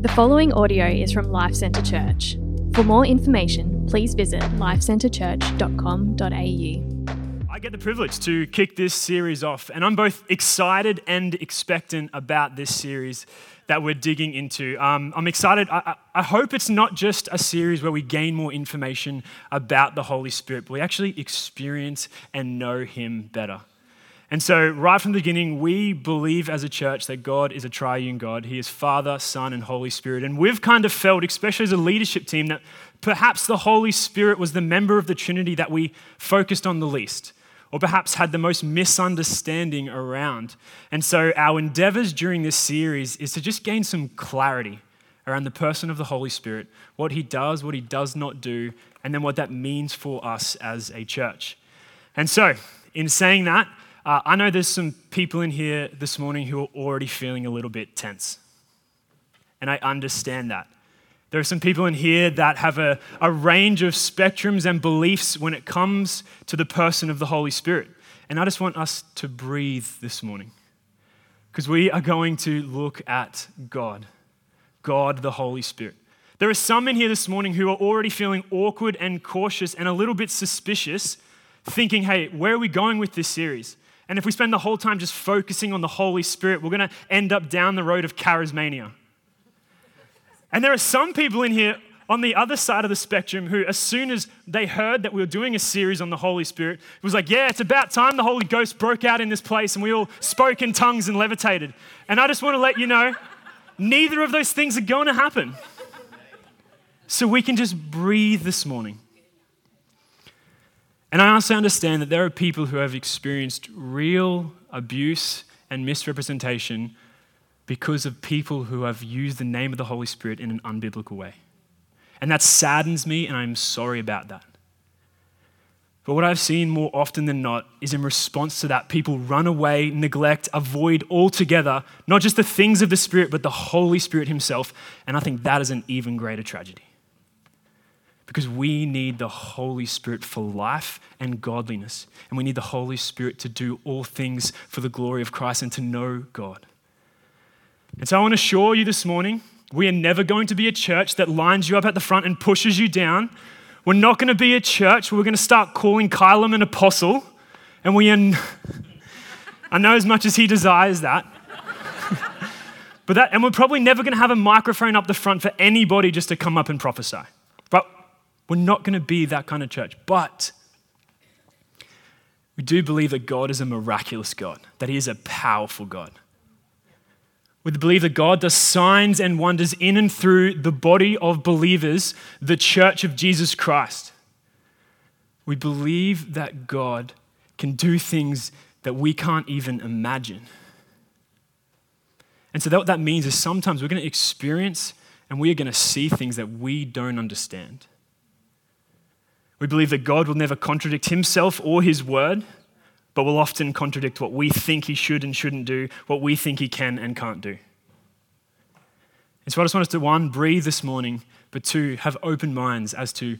The following audio is from Life Centre Church. For more information, please visit lifecentrechurch.com.au. I get the privilege to kick this series off, and I'm both excited and expectant about this series that we're digging into. Um, I'm excited. I, I, hope it's not just a series where we gain more information about the Holy Spirit, but we actually experience and know Him better. And so, right from the beginning, we believe as a church that God is a triune God. He is Father, Son, and Holy Spirit. And we've kind of felt, especially as a leadership team, that perhaps the Holy Spirit was the member of the Trinity that we focused on the least, or perhaps had the most misunderstanding around. And so, our endeavors during this series is to just gain some clarity around the person of the Holy Spirit, what he does, what he does not do, and then what that means for us as a church. And so, in saying that, uh, I know there's some people in here this morning who are already feeling a little bit tense. And I understand that. There are some people in here that have a, a range of spectrums and beliefs when it comes to the person of the Holy Spirit. And I just want us to breathe this morning because we are going to look at God, God the Holy Spirit. There are some in here this morning who are already feeling awkward and cautious and a little bit suspicious, thinking, hey, where are we going with this series? And if we spend the whole time just focusing on the Holy Spirit, we're going to end up down the road of charismania. And there are some people in here on the other side of the spectrum who, as soon as they heard that we were doing a series on the Holy Spirit, it was like, yeah, it's about time the Holy Ghost broke out in this place and we all spoke in tongues and levitated. And I just want to let you know, neither of those things are going to happen. So we can just breathe this morning. And I also understand that there are people who have experienced real abuse and misrepresentation because of people who have used the name of the Holy Spirit in an unbiblical way. And that saddens me, and I'm sorry about that. But what I've seen more often than not is in response to that, people run away, neglect, avoid altogether, not just the things of the Spirit, but the Holy Spirit Himself. And I think that is an even greater tragedy because we need the Holy Spirit for life and godliness. And we need the Holy Spirit to do all things for the glory of Christ and to know God. And so I want to assure you this morning we are never going to be a church that lines you up at the front and pushes you down. We're not going to be a church where we're going to start calling Kylam an apostle. And we are, I know as much as he desires that. but that, and we're probably never going to have a microphone up the front for anybody just to come up and prophesy. We're not going to be that kind of church. But we do believe that God is a miraculous God, that He is a powerful God. We believe that God does signs and wonders in and through the body of believers, the church of Jesus Christ. We believe that God can do things that we can't even imagine. And so, that, what that means is sometimes we're going to experience and we are going to see things that we don't understand. We believe that God will never contradict himself or his word, but will often contradict what we think he should and shouldn't do, what we think he can and can't do. And so I just want us to, one, breathe this morning, but two, have open minds as to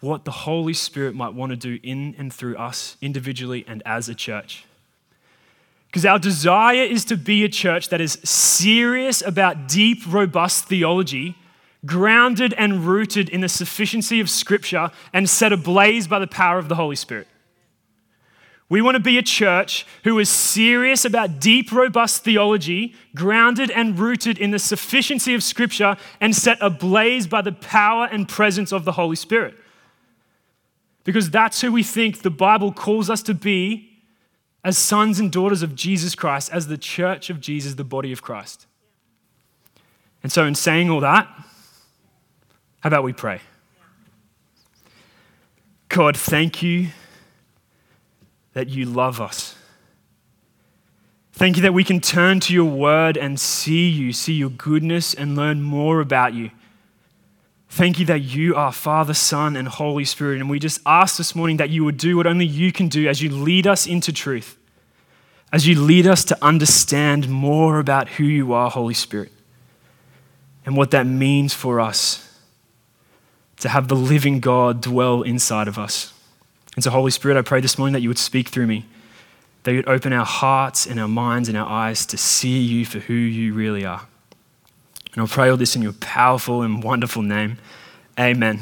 what the Holy Spirit might want to do in and through us individually and as a church. Because our desire is to be a church that is serious about deep, robust theology grounded and rooted in the sufficiency of Scripture and set ablaze by the power of the Holy Spirit. We want to be a church who is serious about deep, robust theology, grounded and rooted in the sufficiency of Scripture, and set ablaze by the power and presence of the Holy Spirit. Because that's who we think the Bible calls us to be as sons and daughters of Jesus Christ, as the church of Jesus, the body of Christ. And so, in saying all that, how about we pray? God, thank you that you love us. Thank you that we can turn to your word and see you, see your goodness, and learn more about you. Thank you that you are Father, Son, and Holy Spirit. And we just ask this morning that you would do what only you can do as you lead us into truth, as you lead us to understand more about who you are, Holy Spirit, and what that means for us to have the living God dwell inside of us. And so, Holy Spirit, I pray this morning that you would speak through me, that you would open our hearts and our minds and our eyes to see you for who you really are. And I'll pray all this in your powerful and wonderful name. Amen.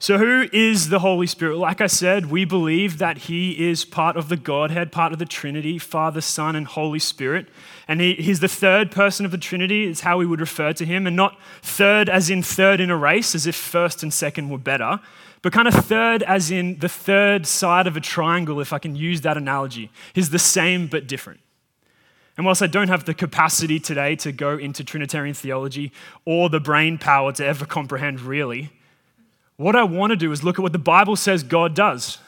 So, who is the Holy Spirit? Like I said, we believe that He is part of the Godhead, part of the Trinity Father, Son, and Holy Spirit. And he, He's the third person of the Trinity, is how we would refer to Him. And not third as in third in a race, as if first and second were better, but kind of third as in the third side of a triangle, if I can use that analogy. He's the same but different. And whilst I don't have the capacity today to go into Trinitarian theology or the brain power to ever comprehend really, what I want to do is look at what the Bible says God does.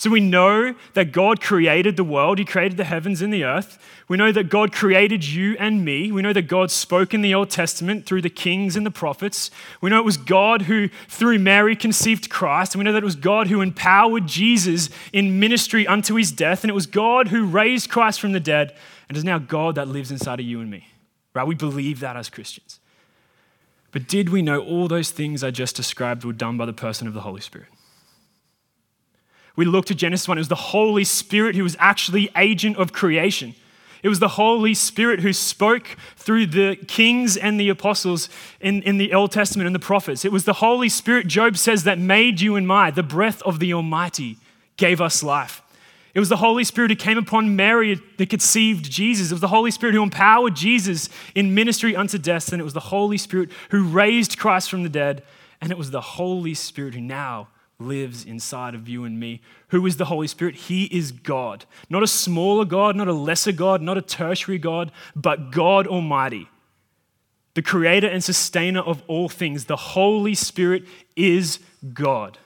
So we know that God created the world, He created the heavens and the earth. We know that God created you and me. We know that God spoke in the Old Testament through the kings and the prophets. We know it was God who, through Mary, conceived Christ. And we know that it was God who empowered Jesus in ministry unto his death. And it was God who raised Christ from the dead. And it is now God that lives inside of you and me. Right? We believe that as Christians. But did we know all those things I just described were done by the person of the Holy Spirit? We looked at Genesis 1, it was the Holy Spirit who was actually agent of creation. It was the Holy Spirit who spoke through the kings and the apostles in, in the Old Testament and the prophets. It was the Holy Spirit, Job says, that made you and my, the breath of the Almighty, gave us life. It was the Holy Spirit who came upon Mary that conceived Jesus. It was the Holy Spirit who empowered Jesus in ministry unto death. And it was the Holy Spirit who raised Christ from the dead. And it was the Holy Spirit who now lives inside of you and me. Who is the Holy Spirit? He is God. Not a smaller God, not a lesser God, not a tertiary God, but God Almighty. The creator and sustainer of all things. The Holy Spirit is God.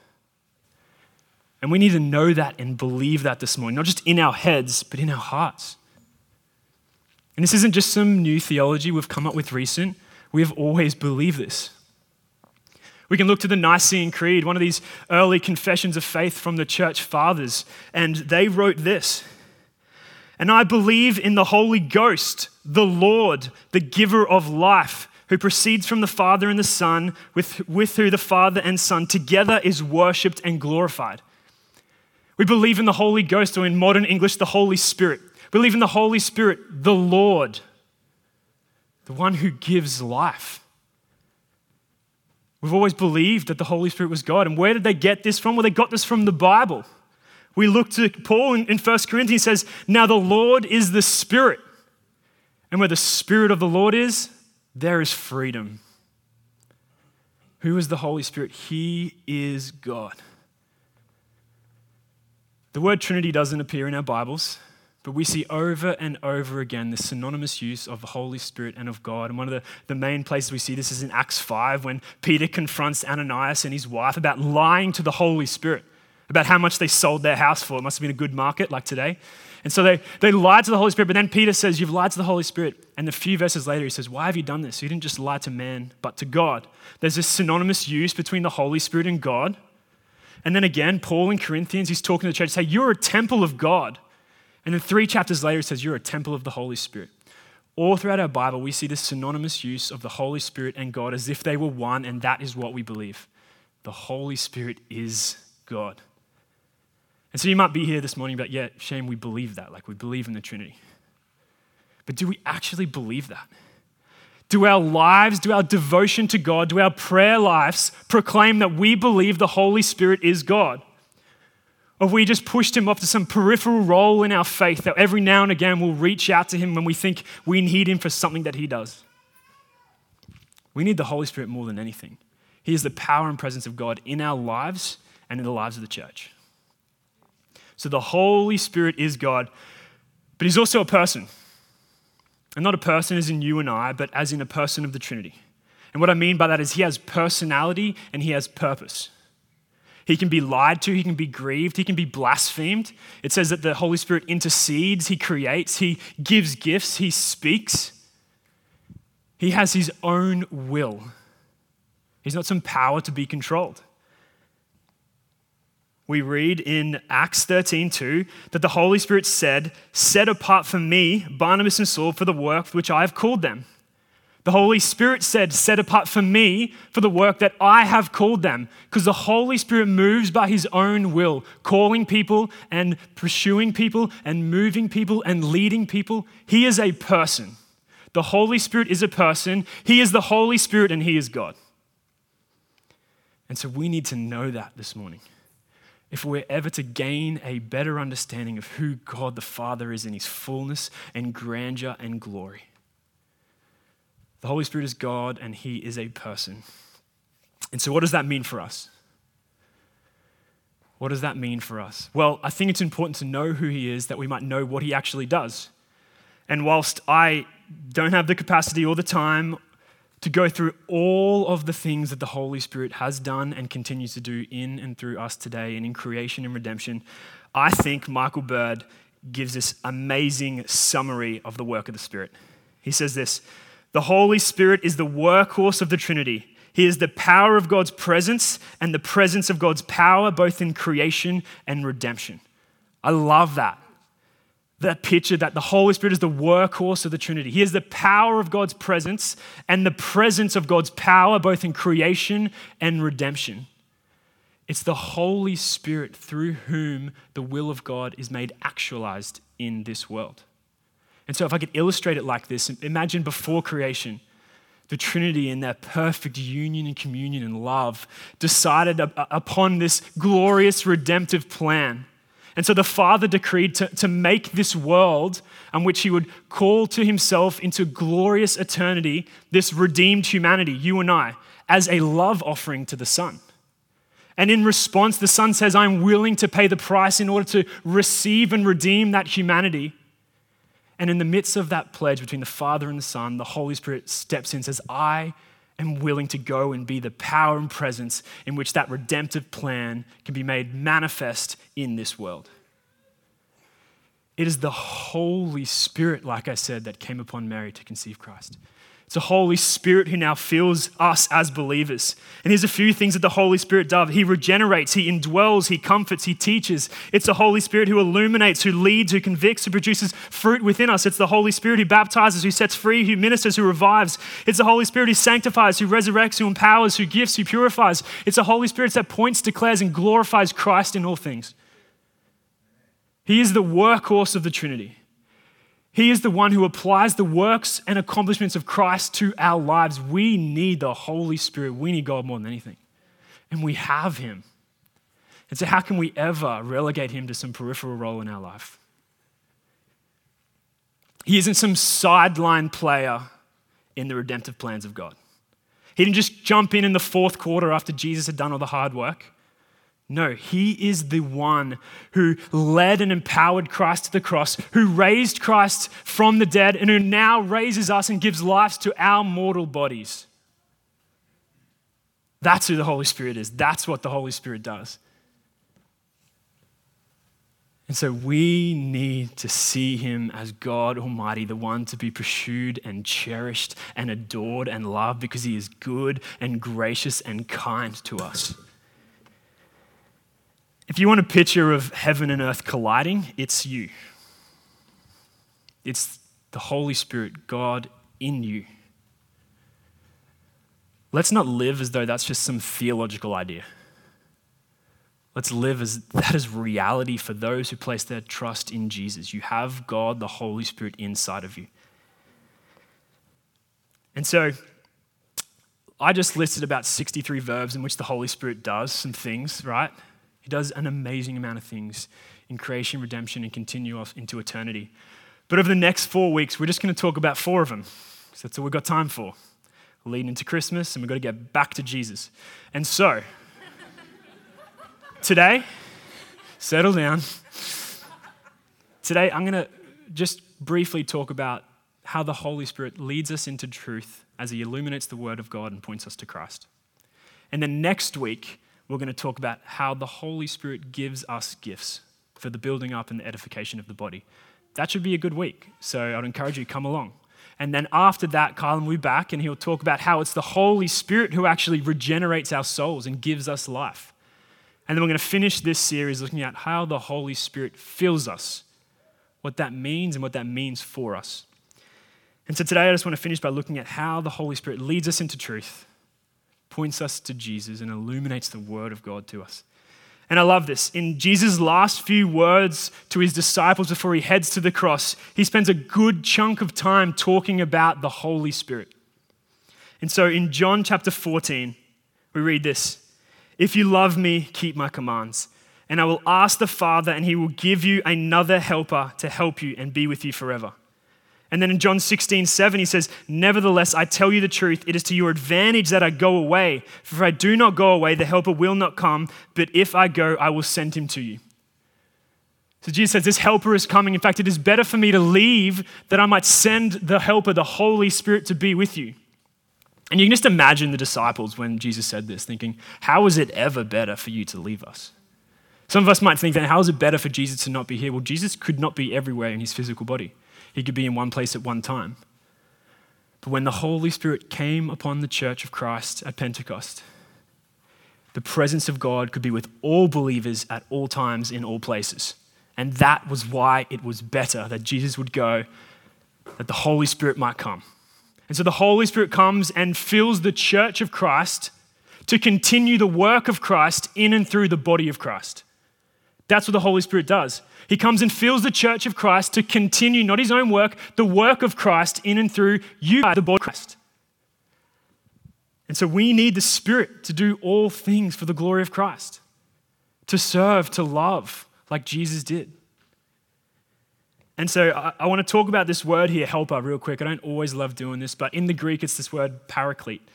And we need to know that and believe that this morning, not just in our heads, but in our hearts. And this isn't just some new theology we've come up with recent. We have always believed this. We can look to the Nicene Creed, one of these early confessions of faith from the church fathers, and they wrote this And I believe in the Holy Ghost, the Lord, the giver of life, who proceeds from the Father and the Son, with, with who the Father and Son together is worshipped and glorified. We believe in the Holy Ghost, or in modern English, the Holy Spirit. We believe in the Holy Spirit, the Lord, the one who gives life. We've always believed that the Holy Spirit was God. And where did they get this from? Well, they got this from the Bible. We look to Paul in, in 1 Corinthians, says, Now the Lord is the Spirit. And where the Spirit of the Lord is, there is freedom. Who is the Holy Spirit? He is God. The word Trinity doesn't appear in our Bibles. But we see over and over again the synonymous use of the Holy Spirit and of God. And one of the, the main places we see this is in Acts 5 when Peter confronts Ananias and his wife about lying to the Holy Spirit, about how much they sold their house for. It must have been a good market like today. And so they, they lied to the Holy Spirit, but then Peter says, You've lied to the Holy Spirit. And a few verses later, he says, Why have you done this? You didn't just lie to man, but to God. There's this synonymous use between the Holy Spirit and God. And then again, Paul in Corinthians, he's talking to the church, say, You're a temple of God. And then three chapters later, he says, You're a temple of the Holy Spirit. All throughout our Bible, we see this synonymous use of the Holy Spirit and God as if they were one, and that is what we believe. The Holy Spirit is God. And so you might be here this morning, but yeah, shame we believe that, like we believe in the Trinity. But do we actually believe that? Do our lives, do our devotion to God, do our prayer lives proclaim that we believe the Holy Spirit is God? Or we just pushed him off to some peripheral role in our faith that every now and again we'll reach out to him when we think we need him for something that he does? We need the Holy Spirit more than anything. He is the power and presence of God in our lives and in the lives of the church. So the Holy Spirit is God, but he's also a person. And not a person as in you and I, but as in a person of the Trinity. And what I mean by that is he has personality and he has purpose. He can be lied to, he can be grieved, he can be blasphemed. It says that the Holy Spirit intercedes, he creates, he gives gifts, he speaks. He has his own will. He's not some power to be controlled. We read in Acts 13 2 that the Holy Spirit said, Set apart for me Barnabas and Saul for the work which I have called them. The Holy Spirit said, Set apart for me for the work that I have called them. Because the Holy Spirit moves by his own will, calling people and pursuing people and moving people and leading people. He is a person. The Holy Spirit is a person. He is the Holy Spirit and He is God. And so we need to know that this morning. If we're ever to gain a better understanding of who God the Father is in His fullness and grandeur and glory. The Holy Spirit is God and He is a person. And so, what does that mean for us? What does that mean for us? Well, I think it's important to know who He is that we might know what He actually does. And whilst I don't have the capacity or the time to go through all of the things that the Holy Spirit has done and continues to do in and through us today and in creation and redemption, I think Michael Bird gives this amazing summary of the work of the Spirit. He says this The Holy Spirit is the workhorse of the Trinity. He is the power of God's presence and the presence of God's power, both in creation and redemption. I love that. That picture that the Holy Spirit is the workhorse of the Trinity. He is the power of God's presence and the presence of God's power, both in creation and redemption. It's the Holy Spirit through whom the will of God is made actualized in this world. And so, if I could illustrate it like this, imagine before creation, the Trinity in their perfect union and communion and love decided upon this glorious redemptive plan. And so the Father decreed to, to make this world on which He would call to Himself into glorious eternity this redeemed humanity, you and I, as a love offering to the Son. And in response, the Son says, I'm willing to pay the price in order to receive and redeem that humanity. And in the midst of that pledge between the Father and the Son, the Holy Spirit steps in and says, I am willing to go and be the power and presence in which that redemptive plan can be made manifest in this world. It is the Holy Spirit, like I said, that came upon Mary to conceive Christ. It's the Holy Spirit who now fills us as believers. And here's a few things that the Holy Spirit does He regenerates, He indwells, He comforts, He teaches. It's the Holy Spirit who illuminates, who leads, who convicts, who produces fruit within us. It's the Holy Spirit who baptizes, who sets free, who ministers, who revives. It's the Holy Spirit who sanctifies, who resurrects, who empowers, who gifts, who purifies. It's the Holy Spirit that points, declares, and glorifies Christ in all things. He is the workhorse of the Trinity. He is the one who applies the works and accomplishments of Christ to our lives. We need the Holy Spirit. We need God more than anything. And we have Him. And so, how can we ever relegate Him to some peripheral role in our life? He isn't some sideline player in the redemptive plans of God. He didn't just jump in in the fourth quarter after Jesus had done all the hard work. No, he is the one who led and empowered Christ to the cross, who raised Christ from the dead, and who now raises us and gives life to our mortal bodies. That's who the Holy Spirit is. That's what the Holy Spirit does. And so we need to see him as God Almighty, the one to be pursued and cherished and adored and loved because he is good and gracious and kind to us. If you want a picture of heaven and earth colliding, it's you. It's the Holy Spirit, God in you. Let's not live as though that's just some theological idea. Let's live as that is reality for those who place their trust in Jesus. You have God, the Holy Spirit, inside of you. And so, I just listed about 63 verbs in which the Holy Spirit does some things, right? He does an amazing amount of things in creation, redemption, and continue off into eternity. But over the next four weeks, we're just going to talk about four of them. So that's all we've got time for. leading into Christmas, and we've got to get back to Jesus. And so, today, settle down. Today, I'm going to just briefly talk about how the Holy Spirit leads us into truth as He illuminates the Word of God and points us to Christ. And then next week, we're going to talk about how the Holy Spirit gives us gifts for the building up and the edification of the body. That should be a good week. So I'd encourage you to come along. And then after that, Kyle will be back and he'll talk about how it's the Holy Spirit who actually regenerates our souls and gives us life. And then we're going to finish this series looking at how the Holy Spirit fills us, what that means, and what that means for us. And so today, I just want to finish by looking at how the Holy Spirit leads us into truth points us to Jesus and illuminates the Word of God to us. And I love this. In Jesus' last few words to his disciples before he heads to the cross, he spends a good chunk of time talking about the Holy Spirit. And so in John chapter 14, we read this If you love me, keep my commands. And I will ask the Father, and he will give you another helper to help you and be with you forever. And then in John 16, 7, he says, Nevertheless, I tell you the truth, it is to your advantage that I go away. For if I do not go away, the helper will not come, but if I go, I will send him to you. So Jesus says, This helper is coming. In fact, it is better for me to leave that I might send the helper, the Holy Spirit, to be with you. And you can just imagine the disciples when Jesus said this, thinking, How is it ever better for you to leave us? Some of us might think, then, how is it better for Jesus to not be here? Well, Jesus could not be everywhere in his physical body. He could be in one place at one time. But when the Holy Spirit came upon the church of Christ at Pentecost, the presence of God could be with all believers at all times in all places. And that was why it was better that Jesus would go, that the Holy Spirit might come. And so the Holy Spirit comes and fills the church of Christ to continue the work of Christ in and through the body of Christ. That's what the Holy Spirit does. He comes and fills the church of Christ to continue, not his own work, the work of Christ in and through you, the body of Christ. And so we need the Spirit to do all things for the glory of Christ, to serve, to love, like Jesus did. And so I, I want to talk about this word here, helper, real quick. I don't always love doing this, but in the Greek, it's this word paraclete.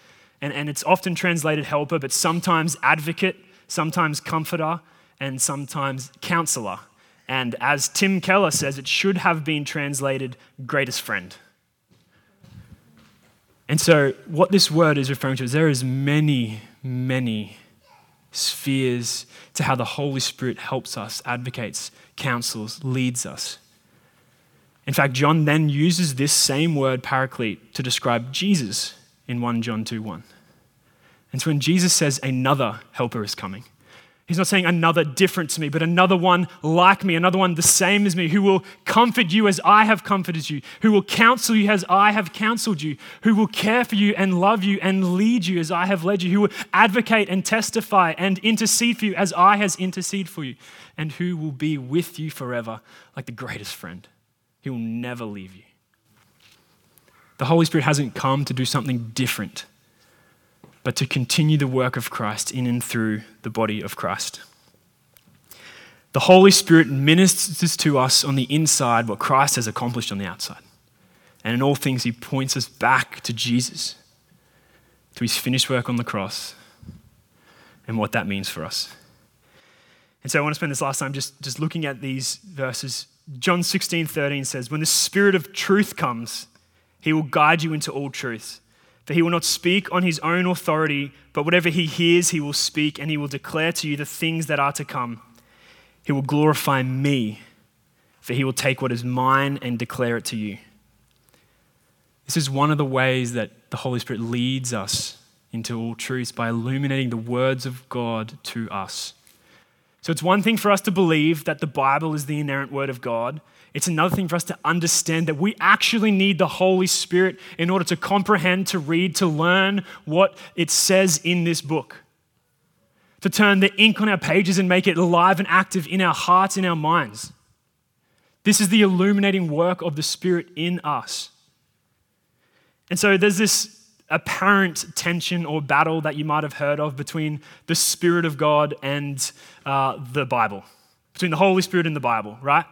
And, and it's often translated helper, but sometimes advocate, sometimes comforter, and sometimes counselor. And as Tim Keller says, it should have been translated greatest friend. And so, what this word is referring to is there is many, many spheres to how the Holy Spirit helps us, advocates, counsels, leads us. In fact, John then uses this same word, paraclete, to describe Jesus in 1 John 2 1. And so when Jesus says another helper is coming, He's not saying another different to me, but another one like me, another one the same as me, who will comfort you as I have comforted you, who will counsel you as I have counseled you, who will care for you and love you and lead you as I have led you, who will advocate and testify and intercede for you as I has interceded for you, and who will be with you forever like the greatest friend. He will never leave you. The Holy Spirit hasn't come to do something different but to continue the work of Christ in and through the body of Christ. The Holy Spirit ministers to us on the inside what Christ has accomplished on the outside. And in all things, he points us back to Jesus, to his finished work on the cross, and what that means for us. And so I want to spend this last time just, just looking at these verses. John 16, 13 says, When the Spirit of truth comes, he will guide you into all truth. For he will not speak on his own authority, but whatever he hears, he will speak, and he will declare to you the things that are to come. He will glorify me, for he will take what is mine and declare it to you. This is one of the ways that the Holy Spirit leads us into all truths by illuminating the words of God to us. So it's one thing for us to believe that the Bible is the inerrant word of God. It's another thing for us to understand that we actually need the Holy Spirit in order to comprehend, to read, to learn what it says in this book. To turn the ink on our pages and make it alive and active in our hearts, in our minds. This is the illuminating work of the Spirit in us. And so there's this apparent tension or battle that you might have heard of between the Spirit of God and uh, the Bible, between the Holy Spirit and the Bible, right?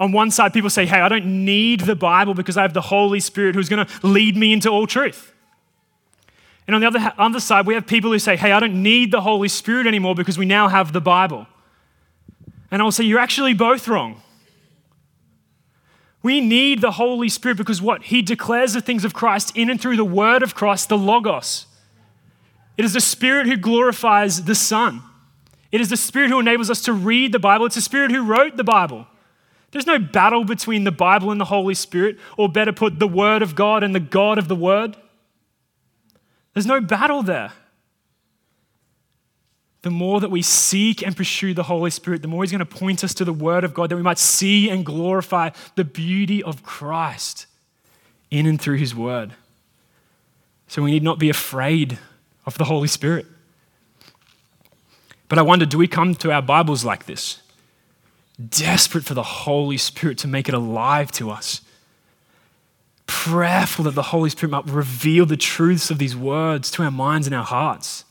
On one side, people say, hey, I don't need the Bible because I have the Holy Spirit who's going to lead me into all truth. And on the other, side, we have people who say, hey, I don't need the Holy Spirit anymore because we now have the Bible. And I'll say, you're actually both wrong. We need the Holy Spirit because what? He declares the things of Christ in and through the word of Christ, the Logos. It is the Spirit who glorifies the Son. It is the Spirit who enables us to read the Bible. It's the Spirit who wrote the Bible. There's no battle between the Bible and the Holy Spirit, or better put, the Word of God and the God of the Word. There's no battle there. The more that we seek and pursue the Holy Spirit, the more He's going to point us to the Word of God that we might see and glorify the beauty of Christ in and through His Word. So we need not be afraid of the Holy Spirit. But I wonder do we come to our Bibles like this? Desperate for the Holy Spirit to make it alive to us. Prayerful that the Holy Spirit might reveal the truths of these words to our minds and our hearts.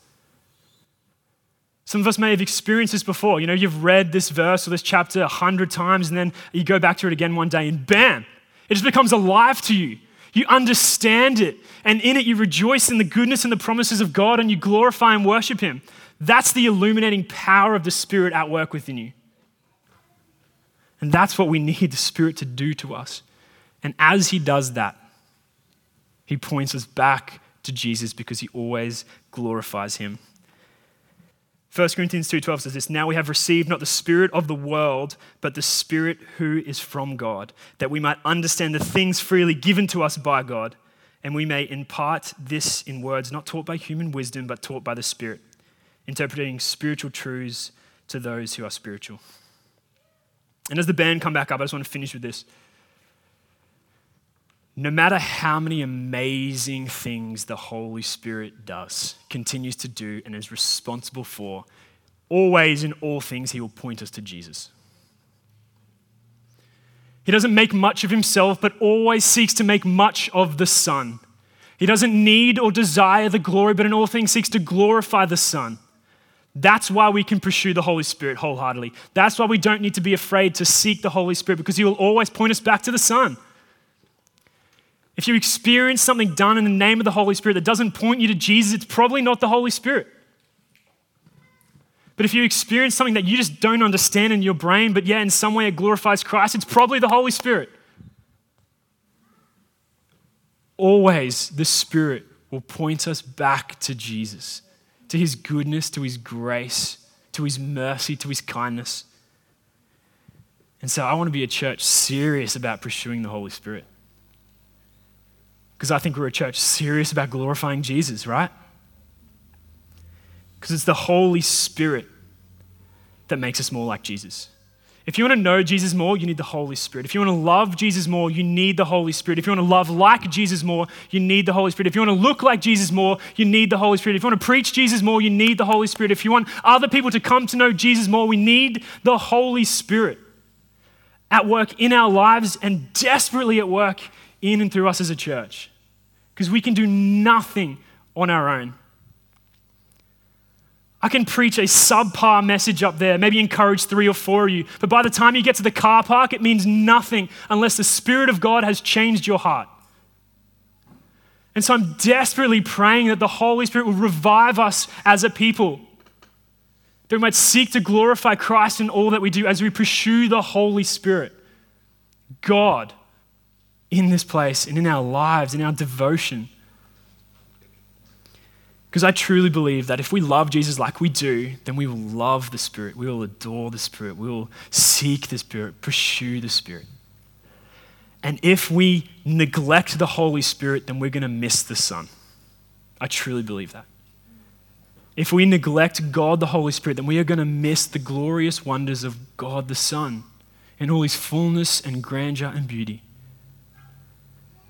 Some of us may have experienced this before. You know, you've read this verse or this chapter a hundred times, and then you go back to it again one day, and bam, it just becomes alive to you. You understand it, and in it you rejoice in the goodness and the promises of God, and you glorify and worship Him. That's the illuminating power of the Spirit at work within you. And that's what we need the Spirit to do to us. And as He does that, He points us back to Jesus because He always glorifies Him. 1 Corinthians 2:12 says this, "Now we have received not the spirit of the world, but the spirit who is from God, that we might understand the things freely given to us by God, and we may impart this in words not taught by human wisdom, but taught by the Spirit." interpreting spiritual truths to those who are spiritual. And as the band come back up, I just want to finish with this. No matter how many amazing things the Holy Spirit does, continues to do, and is responsible for, always in all things, He will point us to Jesus. He doesn't make much of Himself, but always seeks to make much of the Son. He doesn't need or desire the glory, but in all things seeks to glorify the Son. That's why we can pursue the Holy Spirit wholeheartedly. That's why we don't need to be afraid to seek the Holy Spirit because He will always point us back to the Son. If you experience something done in the name of the Holy Spirit that doesn't point you to Jesus, it's probably not the Holy Spirit. But if you experience something that you just don't understand in your brain, but yet in some way it glorifies Christ, it's probably the Holy Spirit. Always the Spirit will point us back to Jesus to his goodness, to his grace, to his mercy, to his kindness. And so I want to be a church serious about pursuing the Holy Spirit. Because I think we're a church serious about glorifying Jesus, right? Because it's the Holy Spirit that makes us more like Jesus. If you want to know Jesus more, you need the Holy Spirit. If you want to love Jesus more, you need the Holy Spirit. If you want to love like Jesus more, you need the Holy Spirit. If you want to look like Jesus more, you need the Holy Spirit. If you want to preach Jesus more, you need the Holy Spirit. If you want other people to come to know Jesus more, we need the Holy Spirit at work in our lives and desperately at work in and through us as a church. Because we can do nothing on our own. I can preach a subpar message up there, maybe encourage three or four of you, but by the time you get to the car park, it means nothing unless the Spirit of God has changed your heart. And so I'm desperately praying that the Holy Spirit will revive us as a people, that we might seek to glorify Christ in all that we do as we pursue the Holy Spirit. God in this place and in our lives, in our devotion. Because I truly believe that if we love Jesus like we do, then we will love the Spirit. We will adore the Spirit. We will seek the Spirit, pursue the Spirit. And if we neglect the Holy Spirit, then we're going to miss the Son. I truly believe that. If we neglect God the Holy Spirit, then we are going to miss the glorious wonders of God the Son in all his fullness and grandeur and beauty.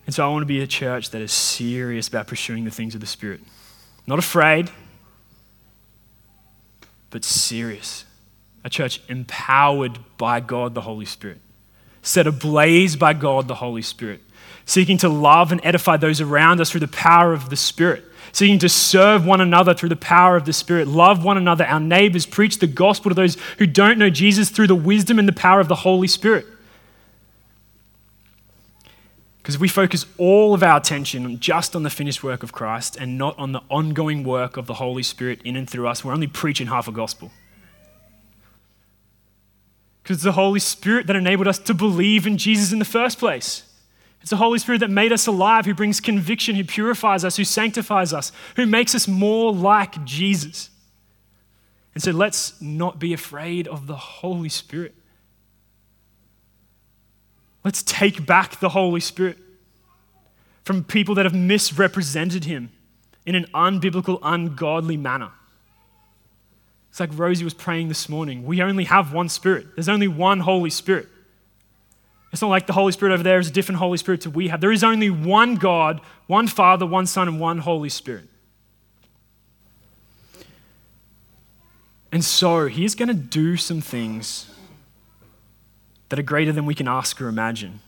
And so I want to be a church that is serious about pursuing the things of the Spirit. Not afraid, but serious. A church empowered by God the Holy Spirit, set ablaze by God the Holy Spirit, seeking to love and edify those around us through the power of the Spirit, seeking to serve one another through the power of the Spirit, love one another, our neighbors, preach the gospel to those who don't know Jesus through the wisdom and the power of the Holy Spirit. Because if we focus all of our attention just on the finished work of Christ and not on the ongoing work of the Holy Spirit in and through us, we're only preaching half a gospel. Because it's the Holy Spirit that enabled us to believe in Jesus in the first place. It's the Holy Spirit that made us alive, who brings conviction, who purifies us, who sanctifies us, who makes us more like Jesus. And so let's not be afraid of the Holy Spirit. Let's take back the Holy Spirit from people that have misrepresented him in an unbiblical, ungodly manner. It's like Rosie was praying this morning. We only have one Spirit, there's only one Holy Spirit. It's not like the Holy Spirit over there is a different Holy Spirit to we have. There is only one God, one Father, one Son, and one Holy Spirit. And so he's going to do some things that are greater than we can ask or imagine.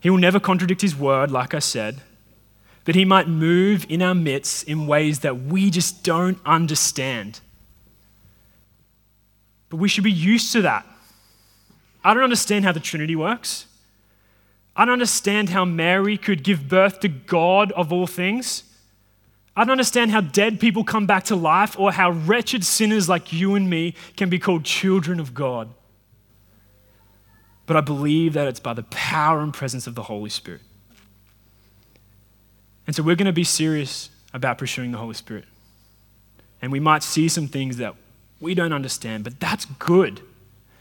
He will never contradict his word, like I said, but he might move in our midst in ways that we just don't understand. But we should be used to that. I don't understand how the Trinity works. I don't understand how Mary could give birth to God of all things. I don't understand how dead people come back to life or how wretched sinners like you and me can be called children of God. But I believe that it's by the power and presence of the Holy Spirit. And so we're going to be serious about pursuing the Holy Spirit. And we might see some things that we don't understand, but that's good.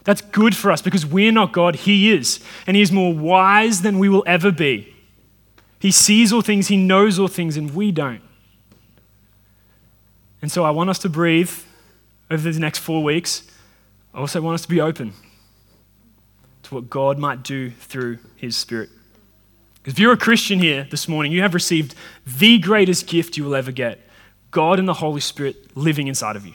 That's good for us because we're not God, He is. And He is more wise than we will ever be. He sees all things, He knows all things, and we don't. And so I want us to breathe over the next four weeks. I also want us to be open to what God might do through His Spirit. If you're a Christian here this morning, you have received the greatest gift you will ever get God and the Holy Spirit living inside of you.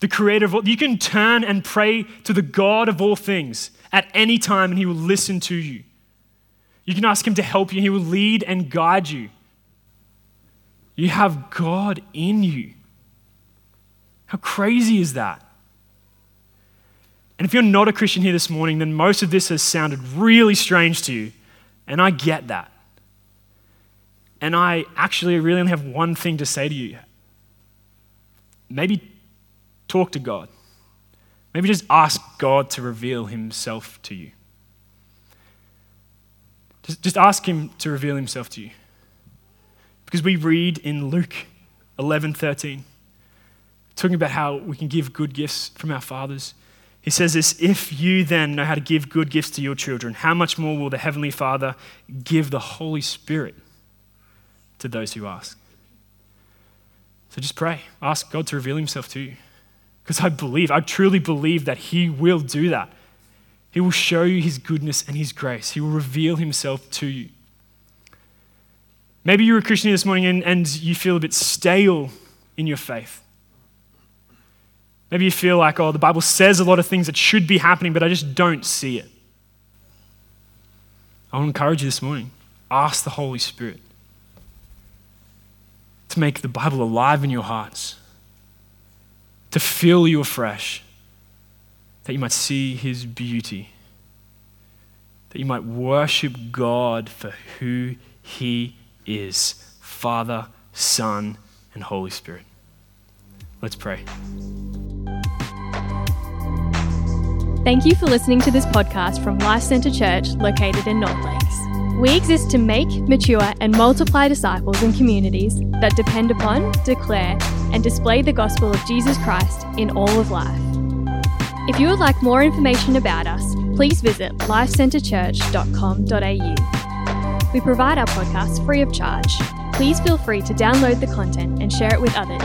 The creator of all, you can turn and pray to the God of all things at any time and he will listen to you. You can ask him to help you, he will lead and guide you. You have God in you. How crazy is that? And if you're not a Christian here this morning, then most of this has sounded really strange to you. And I get that. And I actually really only have one thing to say to you. Maybe talk to God. Maybe just ask God to reveal himself to you. Just, just ask him to reveal himself to you. Because we read in Luke 11 13, talking about how we can give good gifts from our fathers. He says this If you then know how to give good gifts to your children, how much more will the Heavenly Father give the Holy Spirit to those who ask? So just pray. Ask God to reveal Himself to you. Because I believe, I truly believe that He will do that. He will show you His goodness and His grace, He will reveal Himself to you. Maybe you're a Christian this morning and, and you feel a bit stale in your faith. Maybe you feel like, oh, the Bible says a lot of things that should be happening, but I just don't see it. I want to encourage you this morning ask the Holy Spirit to make the Bible alive in your hearts, to fill you afresh, that you might see His beauty, that you might worship God for who He is Father, Son, and Holy Spirit. Let's pray. Thank you for listening to this podcast from Life Centre Church located in North Lakes. We exist to make, mature, and multiply disciples and communities that depend upon, declare, and display the gospel of Jesus Christ in all of life. If you would like more information about us, please visit lifecentrechurch.com.au. We provide our podcasts free of charge. Please feel free to download the content and share it with others,